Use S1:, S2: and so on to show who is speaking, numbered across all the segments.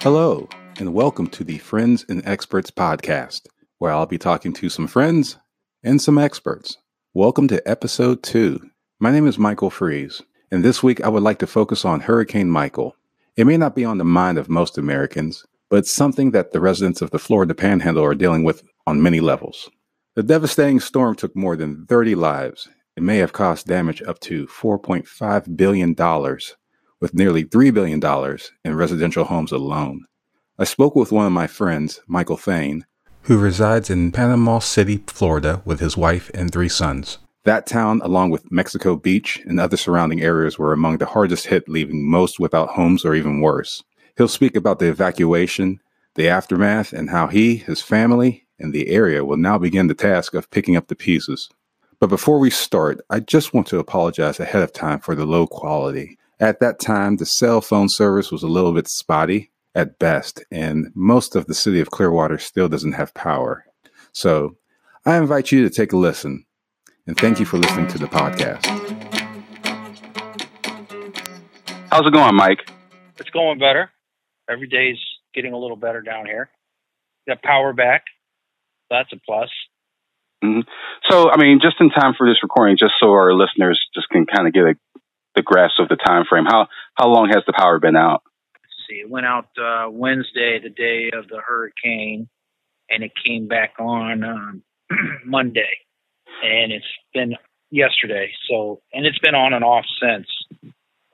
S1: Hello, and welcome to the Friends and Experts podcast, where I'll be talking to some friends and some experts. Welcome to episode two. My name is Michael Freeze, and this week I would like to focus on Hurricane Michael. It may not be on the mind of most Americans, but it's something that the residents of the Florida Panhandle are dealing with on many levels. The devastating storm took more than 30 lives. It may have caused damage up to $4.5 billion with nearly $3 billion in residential homes alone. I spoke with one of my friends, Michael Thane, who resides in Panama City, Florida, with his wife and three sons. That town, along with Mexico Beach and other surrounding areas, were among the hardest hit, leaving most without homes or even worse. He'll speak about the evacuation, the aftermath, and how he, his family, and the area will now begin the task of picking up the pieces. But before we start, I just want to apologize ahead of time for the low quality. At that time, the cell phone service was a little bit spotty at best, and most of the city of Clearwater still doesn't have power. So I invite you to take a listen, and thank you for listening to the podcast.
S2: How's it going, Mike?
S3: It's going better. Every day's getting a little better down here. Got power back. That's a plus.
S2: Mm-hmm. So, I mean, just in time for this recording, just so our listeners just can kind of get a the grasp of the time frame. How how long has the power been out?
S3: Let's see, it went out uh, Wednesday, the day of the hurricane, and it came back on um, Monday, and it's been yesterday. So, and it's been on and off since.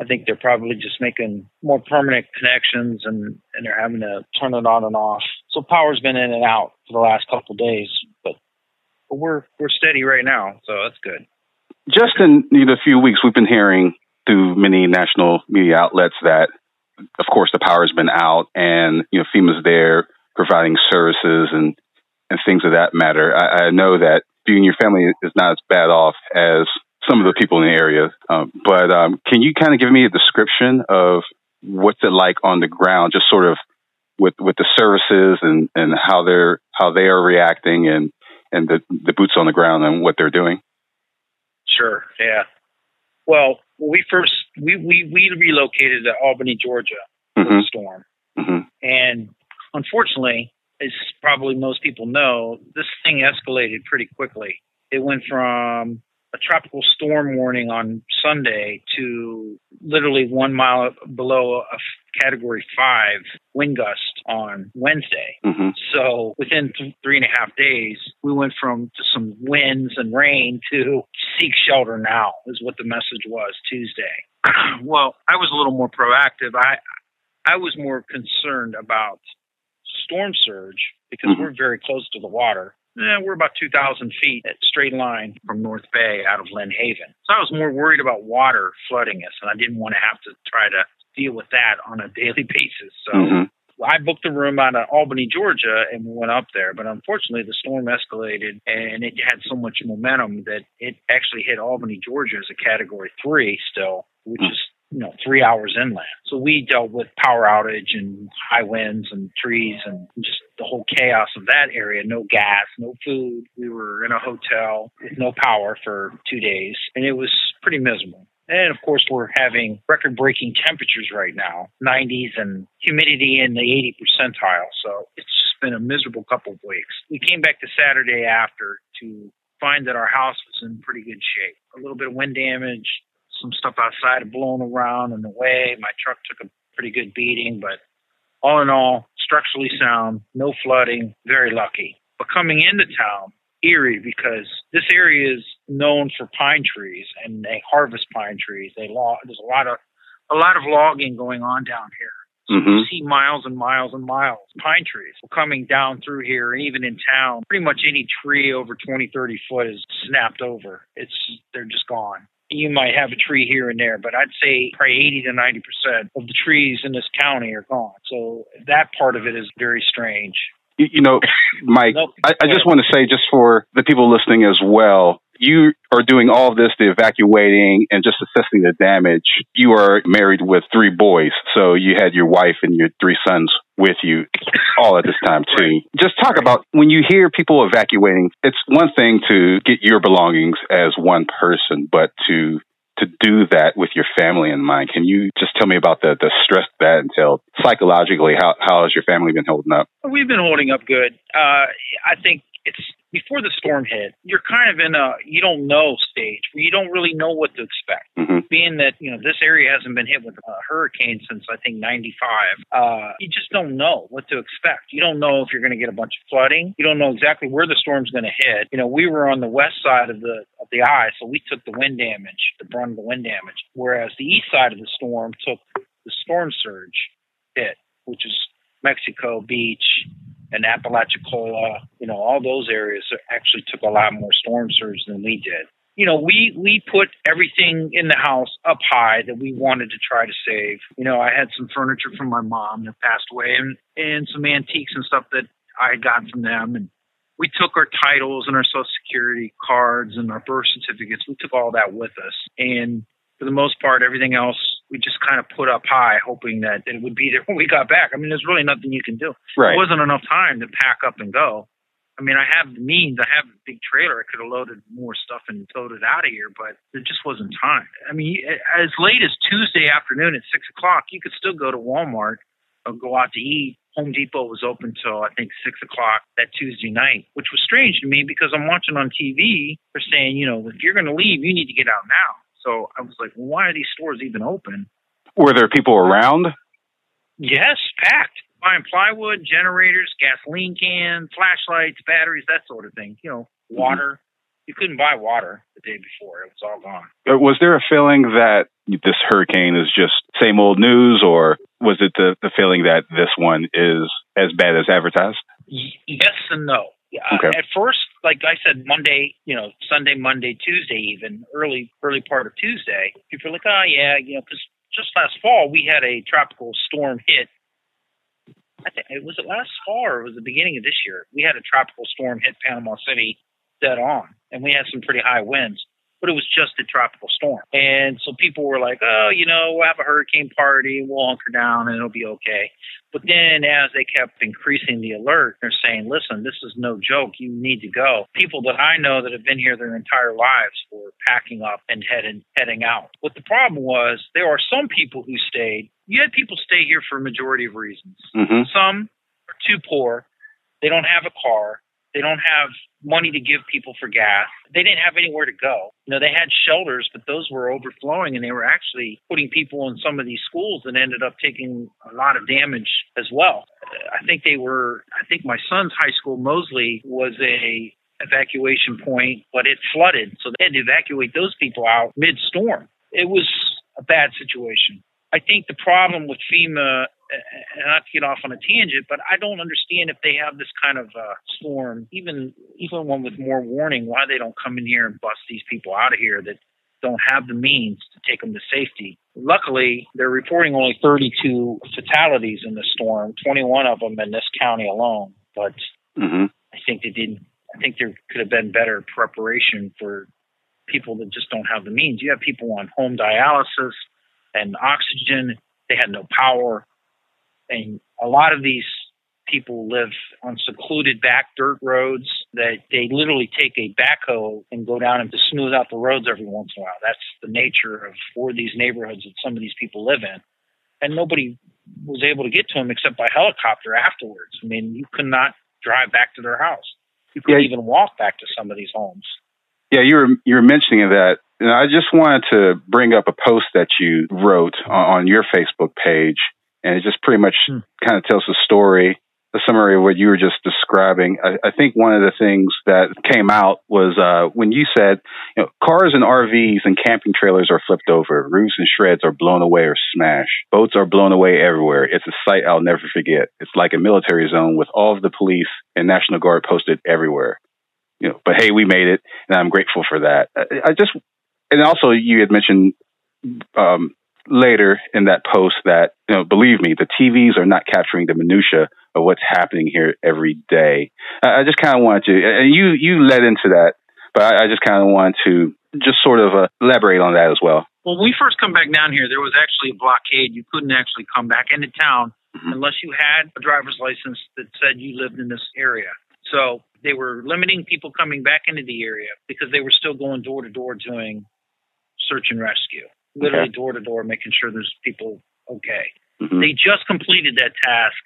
S3: I think they're probably just making more permanent connections, and and they're having to turn it on and off. So power's been in and out for the last couple days, but we're we're steady right now, so that's good.
S2: Just in you know, a few weeks, we've been hearing through many national media outlets that, of course, the power has been out and, you know, FEMA's there providing services and, and things of that matter. I, I know that you and your family is not as bad off as some of the people in the area. Um, but um, can you kind of give me a description of what's it like on the ground, just sort of with with the services and, and how they're how they are reacting and and the, the boots on the ground and what they're doing?
S3: Sure. Yeah. Well, we first we we, we relocated to Albany, Georgia, mm-hmm. for the storm, mm-hmm. and unfortunately, as probably most people know, this thing escalated pretty quickly. It went from a tropical storm warning on Sunday to literally one mile below a category five wind gust on Wednesday. Mm-hmm. So within th- three and a half days, we went from some winds and rain to seek shelter now, is what the message was Tuesday. well, I was a little more proactive. I I was more concerned about storm surge because mm-hmm. we're very close to the water Eh, we're about 2,000 feet at straight line from North Bay out of Lynn Haven. So I was more worried about water flooding us, and I didn't want to have to try to deal with that on a daily basis. So mm-hmm. I booked a room out of Albany, Georgia, and we went up there. But unfortunately, the storm escalated, and it had so much momentum that it actually hit Albany, Georgia as a Category Three still, which mm-hmm. is you know, three hours inland. So we dealt with power outage and high winds and trees and just the whole chaos of that area. No gas, no food. We were in a hotel with no power for two days, and it was pretty miserable. And of course, we're having record breaking temperatures right now 90s and humidity in the 80 percentile. So it's just been a miserable couple of weeks. We came back to Saturday after to find that our house was in pretty good shape. A little bit of wind damage, some stuff outside blown around in the way. My truck took a pretty good beating, but all in all, structurally sound, no flooding, very lucky. But coming into town, eerie because this area is known for pine trees and they harvest pine trees. They log, there's a lot of a lot of logging going on down here. So mm-hmm. you see miles and miles and miles of pine trees coming down through here and even in town. Pretty much any tree over 20, 30 foot is snapped over. It's they're just gone you might have a tree here and there, but I'd say probably 80 to 90 percent of the trees in this county are gone. So that part of it is very strange.
S2: You, you know, Mike, nope. I, I just want to say, just for the people listening as well, you are doing all of this, the evacuating and just assessing the damage. You are married with three boys, so you had your wife and your three sons with you all at this time too. Right. Just talk right. about when you hear people evacuating, it's one thing to get your belongings as one person, but to to do that with your family in mind. Can you just tell me about the, the stress that entailed psychologically? How, how has your family been holding up?
S3: We've been holding up good. Uh, I think it's before the storm hit, you're kind of in a you don't know stage where you don't really know what to expect. Mm-hmm. Being that you know this area hasn't been hit with a hurricane since I think '95, uh, you just don't know what to expect. You don't know if you're going to get a bunch of flooding. You don't know exactly where the storm's going to hit. You know, we were on the west side of the of the eye, so we took the wind damage, the brunt of the wind damage, whereas the east side of the storm took the storm surge hit, which is Mexico Beach, and Apalachicola, you know, all those areas actually took a lot more storm surge than we did. You know, we we put everything in the house up high that we wanted to try to save. You know, I had some furniture from my mom that passed away, and and some antiques and stuff that I had gotten from them, and we took our titles and our social security cards and our birth certificates. We took all that with us, and for the most part, everything else we just kind of put up high, hoping that it would be there when we got back. I mean, there's really nothing you can do.
S2: Right.
S3: There wasn't enough time to pack up and go. I mean, I have the means. I have a big trailer. I could have loaded more stuff and towed it out of here, but there just wasn't time. I mean, as late as Tuesday afternoon at six o'clock, you could still go to Walmart or go out to eat. Home Depot was open till I think six o'clock that Tuesday night, which was strange to me because I'm watching on TV. They're saying, you know, if you're going to leave, you need to get out now. So I was like, well, why are these stores even open?
S2: Were there people around?
S3: Yes, packed. Buying plywood, generators, gasoline cans, flashlights, batteries, that sort of thing. You know, mm-hmm. water. Mm-hmm. You couldn't buy water the day before. It was all gone.
S2: Uh, was there a feeling that this hurricane is just same old news, or was it the, the feeling that this one is as bad as advertised?
S3: Yes and no. Okay. Uh, at first, like I said, Monday, you know, Sunday, Monday, Tuesday, even early, early part of Tuesday, people are like, oh yeah, you know, because just last fall we had a tropical storm hit. I think it was it last fall or was the beginning of this year. We had a tropical storm hit Panama City dead on, and we had some pretty high winds but it was just a tropical storm. And so people were like, oh, you know, we'll have a hurricane party, we'll hunker down and it'll be okay. But then as they kept increasing the alert, they're saying, listen, this is no joke. You need to go. People that I know that have been here their entire lives were packing up and heading, heading out. What the problem was, there are some people who stayed. You had people stay here for a majority of reasons. Mm-hmm. Some are too poor. They don't have a car. They don't have money to give people for gas. They didn't have anywhere to go. You know, they had shelters, but those were overflowing and they were actually putting people in some of these schools that ended up taking a lot of damage as well. I think they were, I think my son's high school, Mosley, was a evacuation point, but it flooded. So they had to evacuate those people out mid storm. It was a bad situation. I think the problem with FEMA not to get off on a tangent, but I don't understand if they have this kind of uh, storm, even even one with more warning, why they don't come in here and bust these people out of here that don't have the means to take them to safety. Luckily, they're reporting only 32 fatalities in the storm, 21 of them in this county alone. But mm-hmm. I think they didn't. I think there could have been better preparation for people that just don't have the means. You have people on home dialysis and oxygen. They had no power and a lot of these people live on secluded back dirt roads that they literally take a backhoe and go down and to smooth out the roads every once in a while. That's the nature of where these neighborhoods that some of these people live in. And nobody was able to get to them except by helicopter afterwards. I mean, you could not drive back to their house. You couldn't yeah. even walk back to some of these homes.
S2: Yeah, you were you were mentioning that, and I just wanted to bring up a post that you wrote on, on your Facebook page and it just pretty much hmm. kind of tells the story, the summary of what you were just describing. I, I think one of the things that came out was uh, when you said, you know, cars and RVs and camping trailers are flipped over, roofs and shreds are blown away or smashed, boats are blown away everywhere. It's a sight I'll never forget. It's like a military zone with all of the police and National Guard posted everywhere. You know, but hey, we made it, and I'm grateful for that. I, I just, and also you had mentioned um, later in that post that, you know, believe me, the TVs are not capturing the minutia of what's happening here every day. I, I just kind of wanted to, and you you led into that, but I, I just kind of wanted to just sort of uh, elaborate on that as well.
S3: Well, when we first come back down here, there was actually a blockade. You couldn't actually come back into town mm-hmm. unless you had a driver's license that said you lived in this area. So they were limiting people coming back into the area because they were still going door to door doing search and rescue, literally door to door, making sure there's people okay. Mm-hmm. They just completed that task.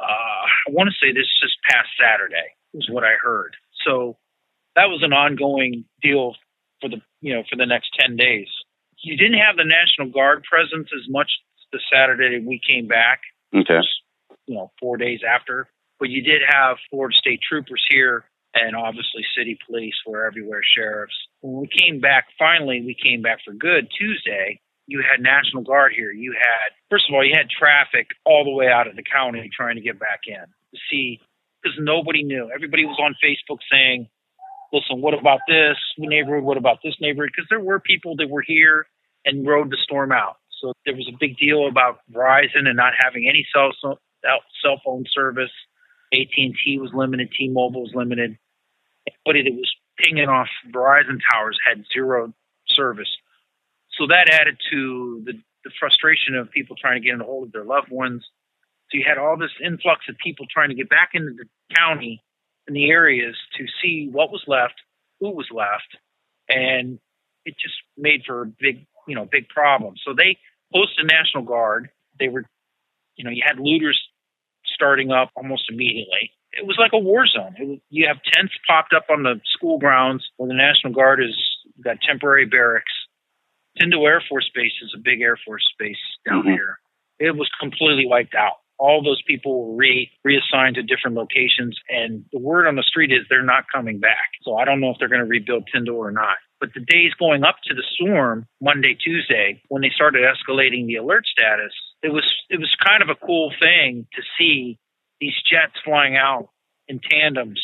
S3: Uh, I want to say this just past Saturday is what I heard. So that was an ongoing deal for the you know for the next ten days. You didn't have the National Guard presence as much the Saturday we came back.
S2: Okay.
S3: You know, four days after, but you did have Florida State troopers here, and obviously city police were everywhere, sheriffs. When we came back, finally, we came back for good Tuesday. You had National Guard here. You had, first of all, you had traffic all the way out of the county trying to get back in to see, because nobody knew. Everybody was on Facebook saying, listen, what about this neighborhood? What about this neighborhood? Because there were people that were here and rode the storm out. So there was a big deal about Verizon and not having any cell cell phone service. AT&T was limited, T-Mobile was limited, it, it was pinging off Verizon towers had zero service. So that added to the, the frustration of people trying to get in a hold of their loved ones. So you had all this influx of people trying to get back into the county in the areas to see what was left, who was left, and it just made for a big, you know, big problem. So they posted National Guard. They were, you know, you had looters starting up almost immediately. It was like a war zone. Was, you have tents popped up on the school grounds where the National Guard has got temporary barracks. Tyndall Air Force Base is a big Air Force base down mm-hmm. here. It was completely wiped out all those people were re- reassigned to different locations. And the word on the street is they're not coming back. So I don't know if they're going to rebuild Tyndall or not. But the days going up to the storm, Monday, Tuesday, when they started escalating the alert status, it was it was kind of a cool thing to see these jets flying out in tandems.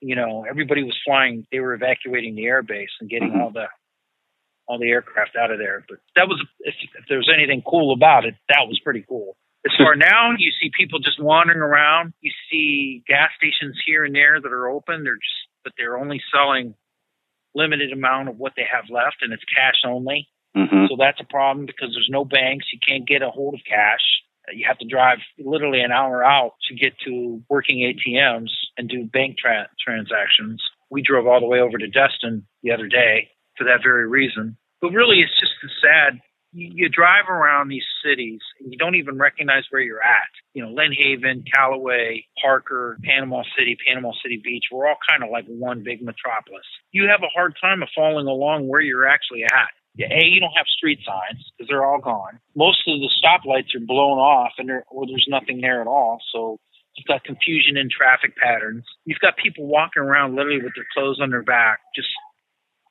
S3: You know, everybody was flying. They were evacuating the airbase and getting mm-hmm. all the all the aircraft out of there. But that was if, if there was anything cool about it, that was pretty cool. As far now, you see people just wandering around. You see gas stations here and there that are open. They're just, but they're only selling limited amount of what they have left, and it's cash only. Mm-hmm. So that's a problem because there's no banks. You can't get a hold of cash. You have to drive literally an hour out to get to working ATMs and do bank tra- transactions. We drove all the way over to Destin the other day for that very reason. But really, it's just a sad you, drive around these cities and you don't even recognize where you're at. You know, Lynn Haven, Callaway, Parker, Panama City, Panama City Beach, we're all kind of like one big metropolis. You have a hard time of following along where you're actually at. A, you don't have street signs because they're all gone. Most of the stoplights are blown off and there, or there's nothing there at all. So You've got confusion in traffic patterns. You've got people walking around literally with their clothes on their back, just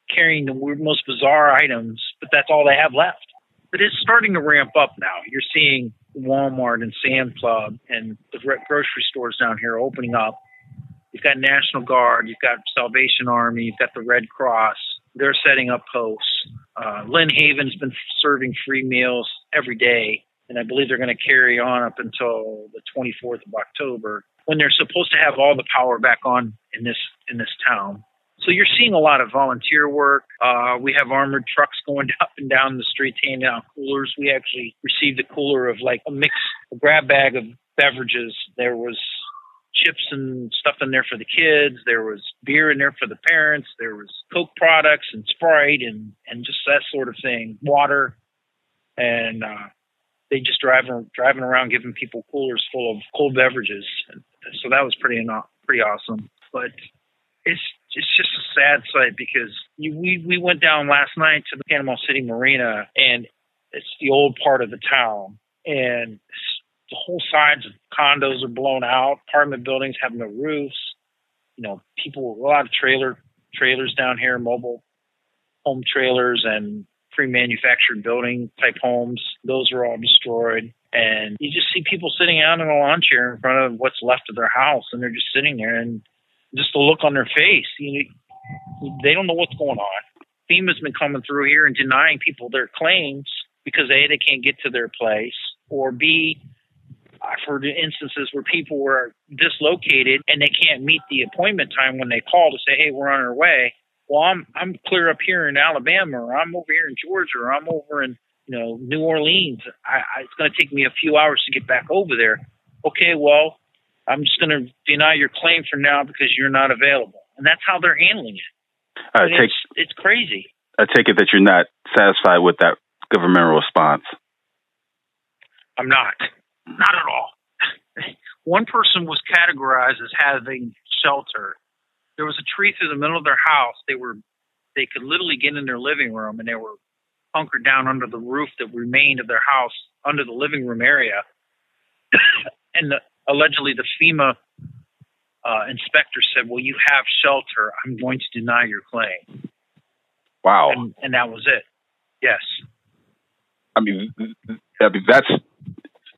S3: carrying the most bizarre items, but that's all they have left but it's starting to ramp up now. You're seeing Walmart and Sam Club and the grocery stores down here opening up. You've got National Guard, you've got Salvation Army, you've got the Red Cross. They're setting up posts. Uh, Lynn Haven's been serving free meals every day, and I believe they're going to carry on up until the 24th of October when they're supposed to have all the power back on in this in this town. So you're seeing a lot of volunteer work. Uh, we have armored trucks going up and down the streets handing out coolers. We actually received a cooler of like a mix, a grab bag of beverages. There was chips and stuff in there for the kids. There was beer in there for the parents. There was Coke products and Sprite and and just that sort of thing. Water, and uh, they just driving driving around giving people coolers full of cold beverages. So that was pretty pretty awesome. But it's it's just a sad sight because you, we we went down last night to the Panama City Marina and it's the old part of the town and the whole sides of condos are blown out, apartment buildings have no roofs. You know, people a lot of trailer trailers down here, mobile home trailers and pre-manufactured building type homes. Those are all destroyed. And you just see people sitting out in a lawn chair in front of what's left of their house, and they're just sitting there. And just the look on their face. You know, they don't know what's going on. FEMA's been coming through here and denying people their claims because A, they can't get to their place, or B, I've heard instances where people were dislocated and they can't meet the appointment time when they call to say, "Hey, we're on our way." Well, I'm I'm clear up here in Alabama, or I'm over here in Georgia, or I'm over in you know New Orleans. I, I, it's going to take me a few hours to get back over there. Okay, well, I'm just going to deny your claim for now because you're not available. And that's how they're handling it. It takes, it's, it's crazy.
S2: I take it that you're not satisfied with that governmental response.
S3: I'm not. Not at all. One person was categorized as having shelter. There was a tree through the middle of their house. They were they could literally get in their living room and they were hunkered down under the roof that remained of their house under the living room area. and the, allegedly the FEMA uh, inspector said, "Well, you have shelter. I'm going to deny your claim."
S2: Wow.
S3: And, and that was it. Yes.
S2: I mean, I mean, that's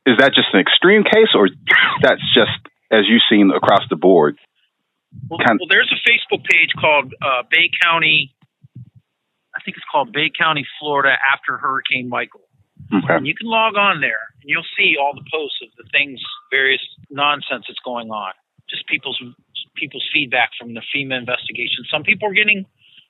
S2: is that just an extreme case, or that's just as you've seen across the board?
S3: Well, kind of- well there's a Facebook page called uh, Bay County. I think it's called Bay County, Florida, after Hurricane Michael. Okay. And you can log on there, and you'll see all the posts of the things, various nonsense that's going on. Just people's people's feedback from the FEMA investigation. Some people are getting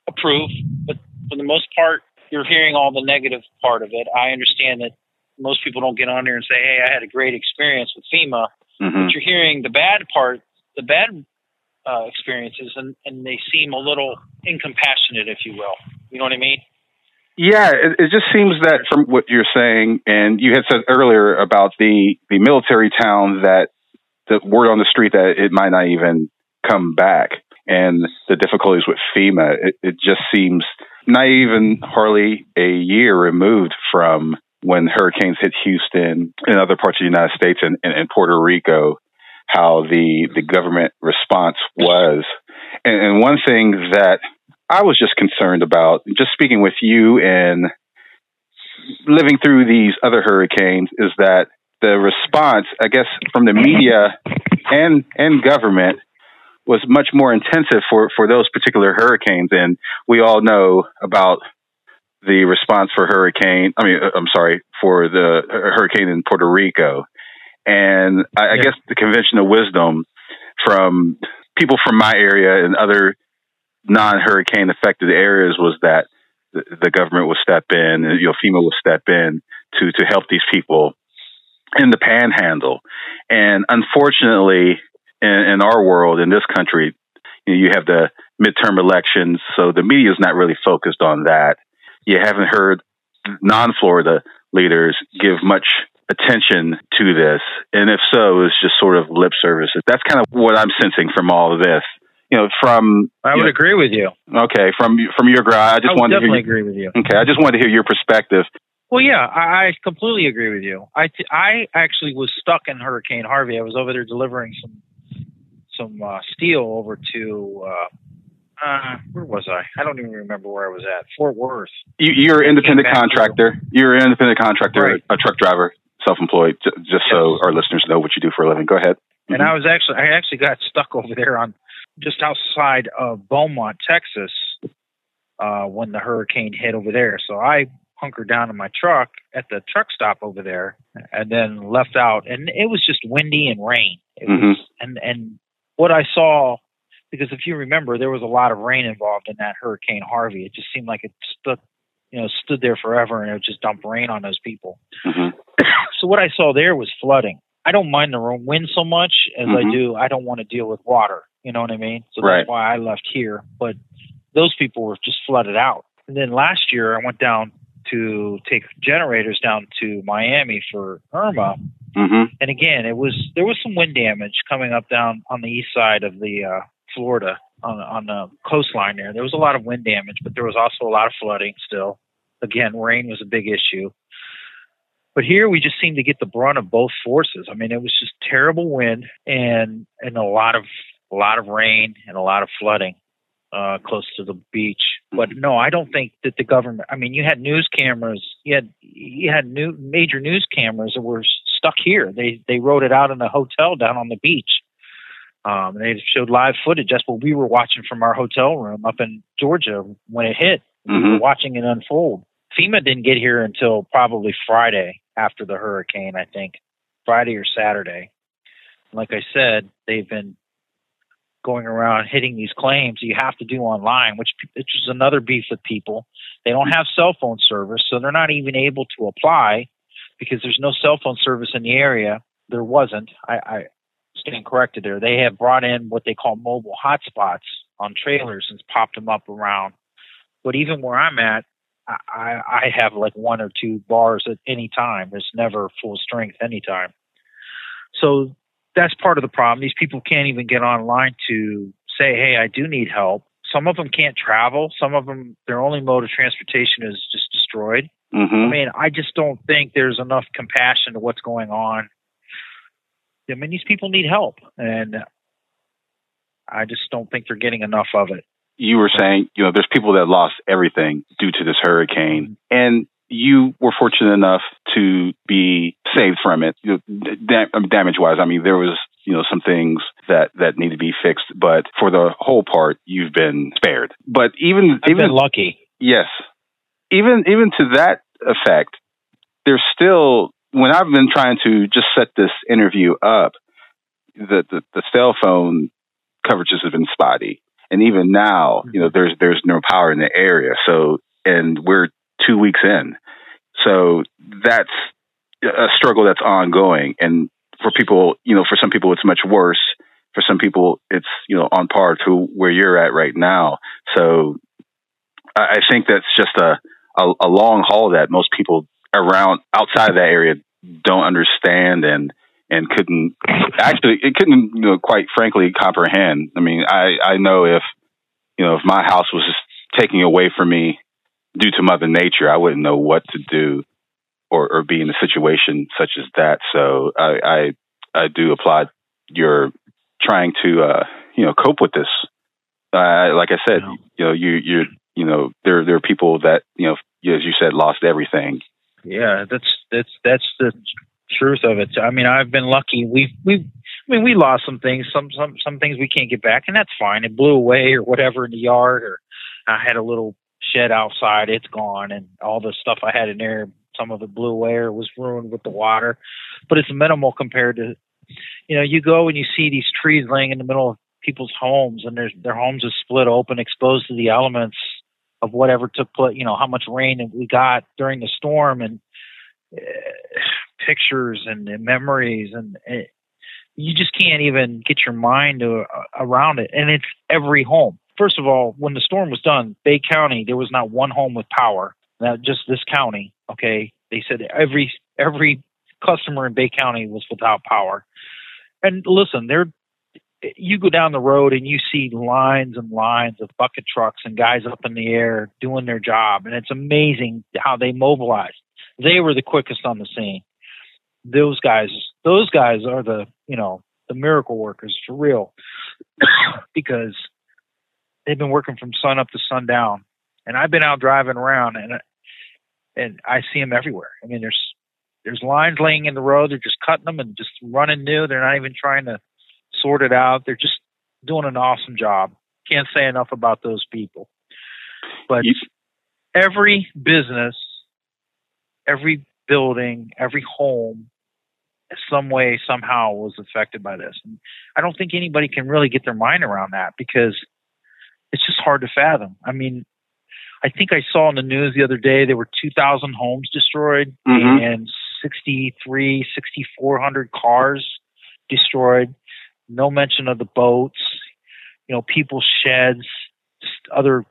S3: approved, but for the most part, you're hearing all the negative part of it. I understand that most people don't get on there and say, "Hey, I had a great experience with FEMA," mm-hmm. but you're hearing the bad part, the bad uh, experiences, and and they seem a little incompassionate, if you will. You know what I mean?
S2: Yeah, it, it just seems that from what you're saying, and you had said earlier about the the military town that the word on the street that it might not even come back, and the difficulties with FEMA. It, it just seems not even hardly a year removed from when hurricanes hit Houston and other parts of the United States and, and, and Puerto Rico, how the, the government response was. And, and one thing that I was just concerned about, just speaking with you and living through these other hurricanes, is that the response, I guess, from the media and and government was much more intensive for, for those particular hurricanes. And we all know about the response for hurricane. I mean, uh, I'm sorry for the hurricane in Puerto Rico, and I, I guess the conventional wisdom from people from my area and other non-hurricane affected areas was that the, government would step in, and you know, FEMA would step in to to help these people in the Panhandle. And unfortunately, in, in our world, in this country, you, know, you have the midterm elections, so the media is not really focused on that you haven't heard non-Florida leaders give much attention to this, and if so, it's just sort of lip service. That's kind of what I'm sensing from all of this. You know, from
S3: I would
S2: know,
S3: agree with you.
S2: Okay, from from your grad, I just
S3: I
S2: wanted
S3: definitely
S2: to hear,
S3: agree with you.
S2: Okay, I just wanted to hear your perspective.
S3: Well, yeah, I, I completely agree with you. I, t- I actually was stuck in Hurricane Harvey. I was over there delivering some some uh, steel over to uh, uh, where was I? I don't even remember where I was at. Fort Worth.
S2: You, are an independent contractor. You're an independent contractor, right. a truck driver, self-employed. Just yes. so our listeners know what you do for a living. Go ahead.
S3: And mm-hmm. I was actually, I actually got stuck over there on just outside of Beaumont, Texas, uh, when the hurricane hit over there. So I hunkered down in my truck at the truck stop over there, and then left out. And it was just windy and rain. It mm-hmm. was, and and what I saw because if you remember, there was a lot of rain involved in that Hurricane Harvey. It just seemed like it stood, you know, stood there forever, and it would just dump rain on those people. Mm-hmm. so what I saw there was flooding. I don't mind the wind so much as mm-hmm. I do. I don't want to deal with water. You know what I mean? So
S2: right.
S3: that's why I left here. But those people were just flooded out. And then last year, I went down to take generators down to Miami for Irma. Mm-hmm. And again, it was there was some wind damage coming up down on the east side of the uh, Florida on, on the coastline there. There was a lot of wind damage, but there was also a lot of flooding still. Again, rain was a big issue. But here we just seemed to get the brunt of both forces. I mean, it was just terrible wind and and a lot of a lot of rain and a lot of flooding uh, close to the beach. But no, I don't think that the government. I mean, you had news cameras. You had you had new major news cameras that were stuck here. They they wrote it out in a hotel down on the beach. Um, they showed live footage. That's what we were watching from our hotel room up in Georgia when it hit. Mm-hmm. We were mm-hmm. watching it unfold. FEMA didn't get here until probably Friday after the hurricane, I think, Friday or Saturday. Like I said, they've been going around hitting these claims you have to do online, which, which is another beef with people. They don't have cell phone service, so they're not even able to apply because there's no cell phone service in the area. There wasn't. I, I stand corrected there. They have brought in what they call mobile hotspots on trailers and popped them up around. But even where I'm at, I, I have like one or two bars at any time. It's never full strength anytime. So that's part of the problem. These people can't even get online to say, "Hey, I do need help." Some of them can't travel. Some of them, their only mode of transportation is just destroyed. Mm-hmm. I mean, I just don't think there's enough compassion to what's going on. I mean, these people need help, and I just don't think they're getting enough of it.
S2: You were saying, you know, there's people that lost everything due to this hurricane, mm-hmm. and you were fortunate enough to be saved from it, you know, damage wise. I mean, there was you know some things that that need to be fixed, but for the whole part, you've been spared. But even
S3: I've
S2: even
S3: lucky.
S2: Yes, even even to that effect, there's still when I've been trying to just set this interview up, the the, the cell phone coverages have been spotty, and even now, you know, mm-hmm. there's there's no power in the area. So, and we're two weeks in, so that's a struggle that's ongoing. And for people, you know, for some people it's much worse. For some people, it's you know on par to where you're at right now. So, I think that's just a a, a long haul that most people around outside of that area don't understand and and couldn't actually it couldn't you know quite frankly comprehend. I mean, I I know if you know if my house was just taking away from me due to Mother Nature, I wouldn't know what to do or or be in a situation such as that. So I I, I do applaud your trying to uh, you know cope with this. Uh, like I said, you know you you you know there there are people that you know as you said lost everything.
S3: Yeah, that's that's that's the truth of it. I mean, I've been lucky. We've we I mean, we lost some things. Some some some things we can't get back, and that's fine. It blew away or whatever in the yard, or I had a little shed outside. It's gone, and all the stuff I had in there, some of it blew away or was ruined with the water. But it's minimal compared to, you know, you go and you see these trees laying in the middle of people's homes, and their their homes are split open, exposed to the elements of whatever took place. You know, how much rain we got during the storm, and uh, pictures and, and memories and, and you just can't even get your mind to, around it. And it's every home. First of all when the storm was done bay county there was not one home with power. Now just this county okay? They said every every customer in bay county was without power. And listen there you go down the road and you see lines and lines of bucket trucks and guys up in the air doing their job and it's amazing how they mobilize they were the quickest on the scene. Those guys, those guys are the, you know, the miracle workers for real, because they've been working from sun up to sundown. And I've been out driving around, and and I see them everywhere. I mean, there's there's lines laying in the road. They're just cutting them and just running new. They're not even trying to sort it out. They're just doing an awesome job. Can't say enough about those people. But every business every building, every home, some way, somehow was affected by this. And I don't think anybody can really get their mind around that because it's just hard to fathom. I mean, I think I saw in the news the other day there were 2,000 homes destroyed mm-hmm. and 63, 6,400 cars destroyed. No mention of the boats, you know, people's sheds, just other,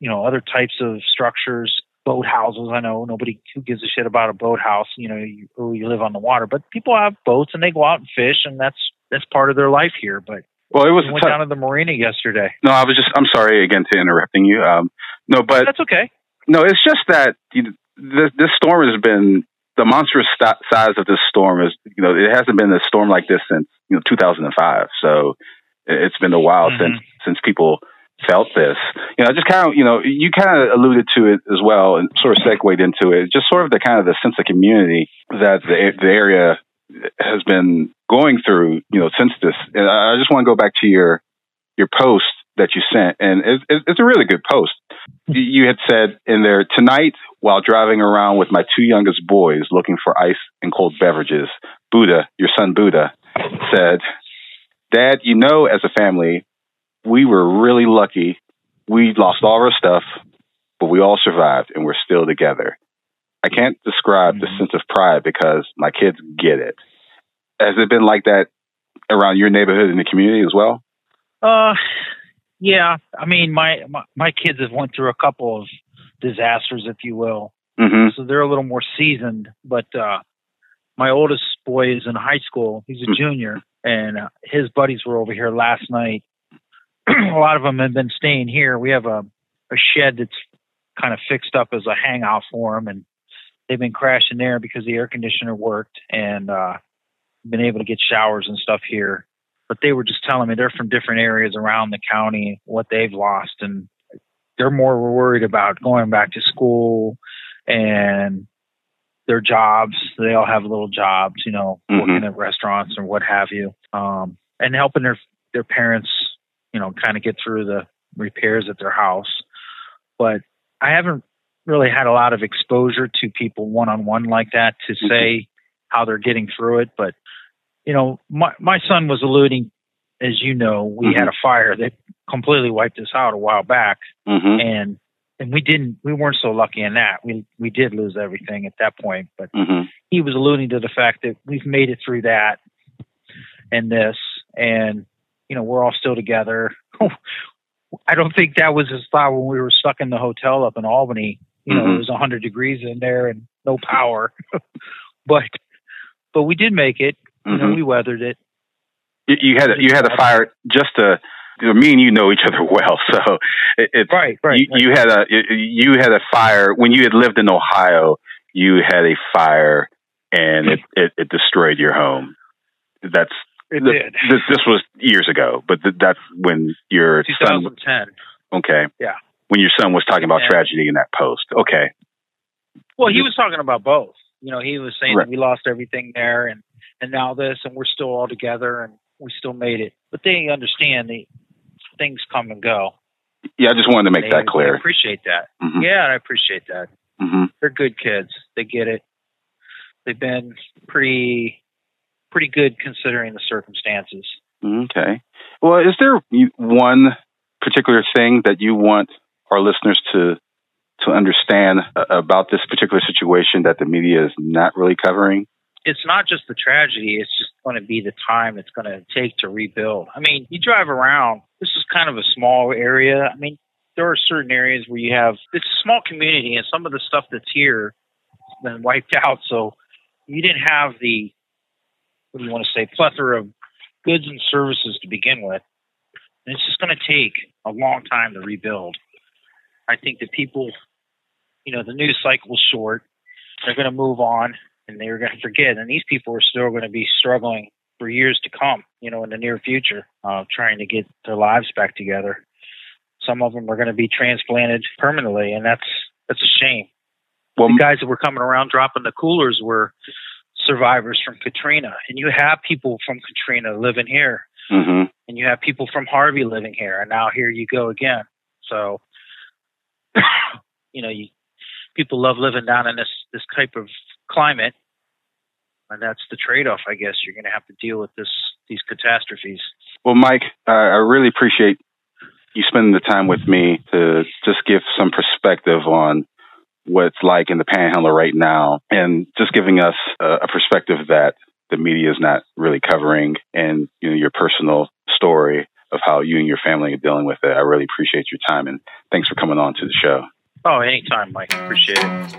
S3: you know, other types of structures boat houses. I know nobody who gives a shit about a boat house, you know, you, or you live on the water, but people have boats and they go out and fish, and that's that's part of their life here. But
S2: well, it was
S3: we went down to the marina yesterday.
S2: No, I was just. I'm sorry again to interrupting you. Um, no, but
S3: that's okay.
S2: No, it's just that you, this, this storm has been the monstrous st- size of this storm is. You know, it hasn't been a storm like this since you know 2005. So it's been a while mm-hmm. since since people felt this. You know, just kind of, you know, you kind of alluded to it as well and sort of segued into it. Just sort of the kind of the sense of community that the, the area has been going through, you know, since this. And I just want to go back to your your post that you sent, and it's, it's a really good post. You had said in there tonight while driving around with my two youngest boys looking for ice and cold beverages. Buddha, your son Buddha, said, "Dad, you know, as a family, we were really lucky. We lost all our stuff, but we all survived and we're still together. I can't describe mm-hmm. the sense of pride because my kids get it. Has it been like that around your neighborhood in the community as well?
S3: Uh, yeah. I mean, my, my, my kids have went through a couple of disasters, if you will. Mm-hmm. So they're a little more seasoned. But uh, my oldest boy is in high school. He's a mm-hmm. junior, and uh, his buddies were over here last night. a lot of them have been staying here. We have a, a shed that's kind of fixed up as a hangout for them, and they've been crashing there because the air conditioner worked and uh, been able to get showers and stuff here. But they were just telling me they're from different areas around the county, what they've lost, and they're more worried about going back to school and their jobs. They all have little jobs, you know, mm-hmm. working at restaurants or what have you, um, and helping their their parents, you know, kind of get through the repairs at their house. But I haven't really had a lot of exposure to people one on one like that to mm-hmm. say how they're getting through it. But you know, my my son was alluding, as you know, we mm-hmm. had a fire that completely wiped us out a while back, mm-hmm. and and we didn't we weren't so lucky in that we we did lose everything at that point but mm-hmm. he was alluding to the fact that we've made it through that and this and you know we're all still together i don't think that was his thought when we were stuck in the hotel up in albany you know mm-hmm. it was 100 degrees in there and no power but but we did make it you mm-hmm. we weathered it
S2: you, you had a, you had a fire just to me and you know each other well, so it, it's
S3: right, right.
S2: You,
S3: right.
S2: you had a you had a fire when you had lived in Ohio. You had a fire, and it it, it destroyed your home. That's
S3: it the, did.
S2: This, this was years ago, but th- that's when your
S3: 2010.
S2: Son, okay.
S3: Yeah.
S2: When your son was talking about tragedy in that post. Okay.
S3: Well, he was talking about both. You know, he was saying right. that we lost everything there, and and now this, and we're still all together, and we still made it. But they understand the things come and go.
S2: Yeah, I just wanted to make
S3: they,
S2: that clear.
S3: I appreciate that. Mm-hmm. Yeah, I appreciate that. Mm-hmm. They're good kids. They get it. They've been pretty pretty good considering the circumstances.
S2: Okay. Well, is there one particular thing that you want our listeners to to understand uh, about this particular situation that the media is not really covering?
S3: it's not just the tragedy, it's just going to be the time it's going to take to rebuild. I mean, you drive around, this is kind of a small area. I mean, there are certain areas where you have a small community and some of the stuff that's here has been wiped out. So you didn't have the what do you want to say, plethora of goods and services to begin with. And it's just going to take a long time to rebuild. I think that people, you know, the news cycle is short. They're going to move on and they're going to forget. And these people are still going to be struggling for years to come, you know, in the near future, uh, trying to get their lives back together. Some of them are going to be transplanted permanently, and that's that's a shame. Well, the guys that were coming around dropping the coolers were survivors from Katrina, and you have people from Katrina living here, mm-hmm. and you have people from Harvey living here, and now here you go again. So, you know, you people love living down in this this type of climate, and that's the trade-off. I guess you're going to have to deal with this these catastrophes.
S2: Well, Mike, uh, I really appreciate you spending the time with me to just give some perspective on what it's like in the Panhandle right now, and just giving us a, a perspective that the media is not really covering, and you know your personal story of how you and your family are dealing with it. I really appreciate your time, and thanks for coming on to the show.
S3: Oh, anytime, Mike. Appreciate it.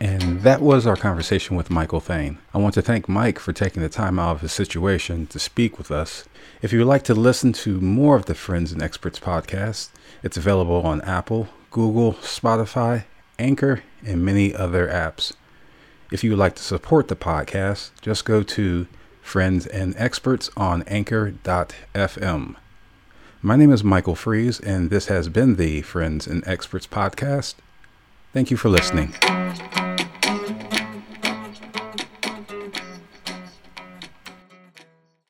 S1: And that was our conversation with Michael Thane. I want to thank Mike for taking the time out of his situation to speak with us. If you would like to listen to more of the Friends and Experts podcast, it's available on Apple, Google, Spotify, Anchor, and many other apps. If you would like to support the podcast, just go to Friends and Experts on Anchor.fm. My name is Michael Fries, and this has been the Friends and Experts podcast. Thank you for listening.